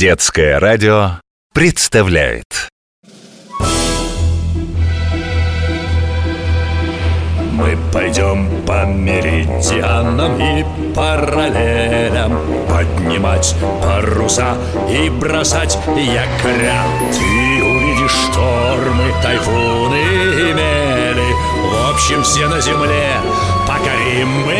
Детское радио представляет. Мы пойдем по меридианам и параллелям. Поднимать паруса и бросать якоря Ты увидишь штормы, тайфуны и мели. В общем, все на земле покорим мы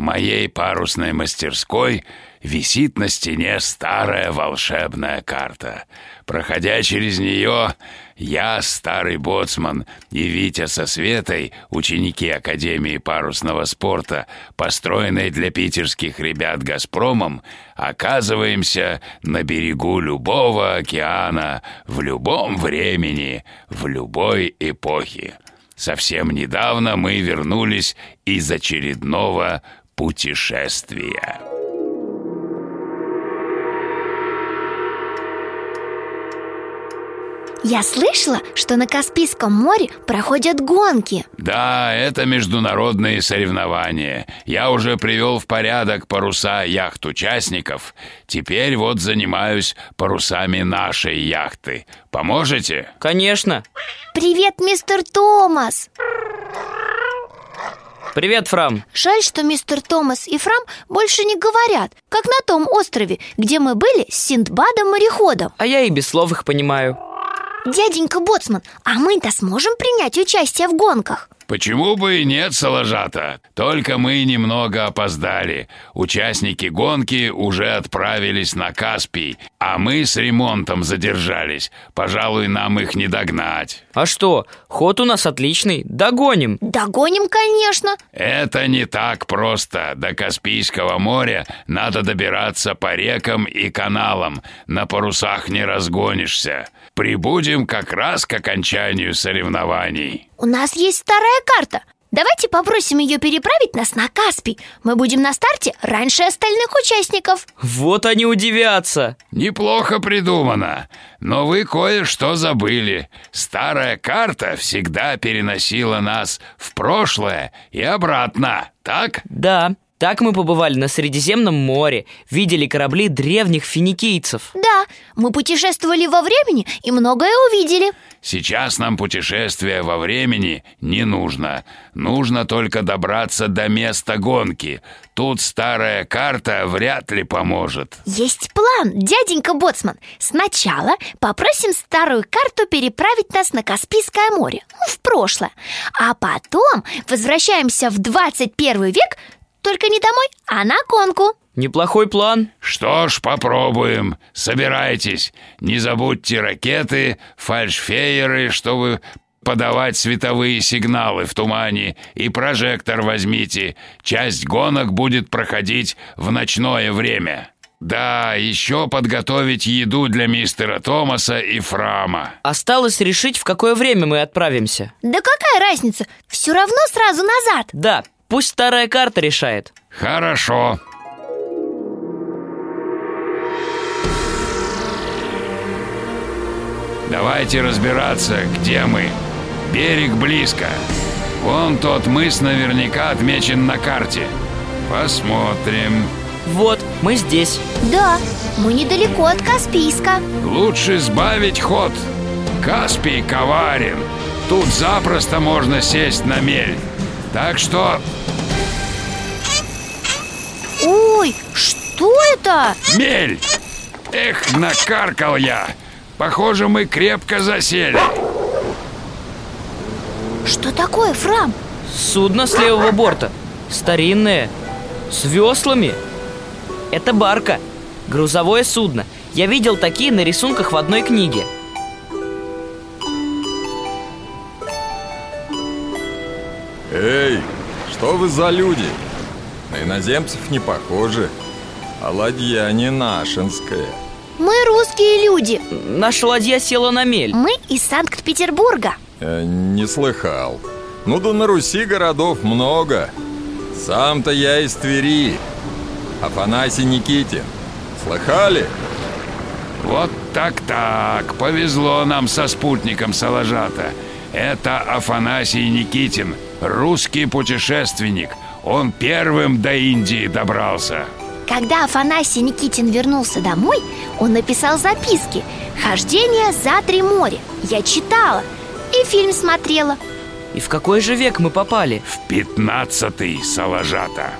В моей парусной мастерской висит на стене старая волшебная карта. Проходя через нее, я, старый боцман, и Витя со Светой, ученики Академии парусного спорта, построенной для питерских ребят «Газпромом», оказываемся на берегу любого океана, в любом времени, в любой эпохе. Совсем недавно мы вернулись из очередного путешествия. Я слышала, что на Каспийском море проходят гонки Да, это международные соревнования. Я уже привел в порядок паруса яхт участников. Теперь вот занимаюсь парусами нашей яхты. Поможете? Конечно. Привет, мистер Томас Привет, Фрам. Жаль, что мистер Томас и Фрам больше не говорят Как на том острове, где мы были с Синдбадом-мореходом А я и без слов их понимаю. Дяденька Боцман, а мы-то сможем принять участие в гонках? Почему бы и нет, Соложата? Только мы немного опоздали. Участники гонки уже отправились на Каспий, а мы с ремонтом задержались. Пожалуй, нам их не догнать. А что, ход у нас отличный, догоним. Догоним, конечно Это не так просто. До Каспийского моря надо добираться по рекам и каналам. На парусах не разгонишься. Прибудем как раз к окончанию соревнований. У нас есть старая карта Давайте попросим ее переправить нас на Каспий Мы будем на старте раньше остальных участников Вот они удивятся. Неплохо придумано, но вы кое-что забыли. Старая карта всегда переносила нас в прошлое и обратно, так? Да, так мы побывали на Средиземном море, видели корабли древних финикийцев. Да, мы путешествовали во времени и многое увидели Сейчас нам путешествие во времени не нужно. Нужно только добраться до места гонки. Тут старая карта вряд ли поможет. Есть план, дяденька Боцман Сначала попросим старую карту переправить нас на Каспийское море ну, В прошлое А потом возвращаемся в 21 век Только не домой, а на гонку Неплохой план. Что ж, попробуем. Собирайтесь. Не забудьте ракеты, фальшфейеры, чтобы подавать световые сигналы в тумане, и прожектор возьмите. Часть гонок будет проходить в ночное время. Да, еще подготовить еду для мистера Томаса и Фрама. Осталось решить, в какое время мы отправимся. Да какая разница, все равно сразу назад Да, пусть старая карта решает. Хорошо. Давайте разбираться, где мы. Берег близко. Вон тот мыс наверняка отмечен на карте. Посмотрим. Вот, мы здесь. Да, мы недалеко от Каспийска Лучше сбавить ход. Каспий коварен. Тут запросто можно сесть на мель. Так что Ой, что это? мель! Эх, накаркал я. Похоже, мы крепко засели. Что такое, Фрам? Судно с левого борта. Старинное. С веслами. Это барка. Грузовое судно. Я видел такие на рисунках в одной книге. Эй, что вы за люди? На иноземцев не похожи А ладья не нашинская. Мы русские люди. Наша ладья села на мель. Мы из Санкт-Петербурга. Э, Не слыхал. Ну да на Руси городов много. Сам-то я из Твери. Афанасий Никитин. Слыхали? Вот так-так, повезло нам со спутником Салажата. Это Афанасий Никитин, русский путешественник. Он первым до Индии добрался. Когда Афанасий Никитин вернулся домой, он написал записки «Хождение за три моря» Я читала и фильм смотрела. И в какой же век мы попали? В пятнадцатый Салажата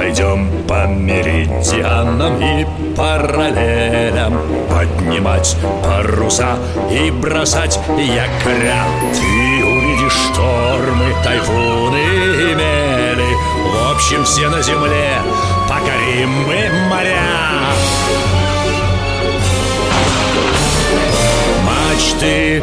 пойдем по меридианам и параллелям. Поднимать паруса и бросать якоря. Ты увидишь штормы, тайфуны и мели. В общем, все на земле. Покорим мы моря. Мачты,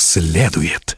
следует.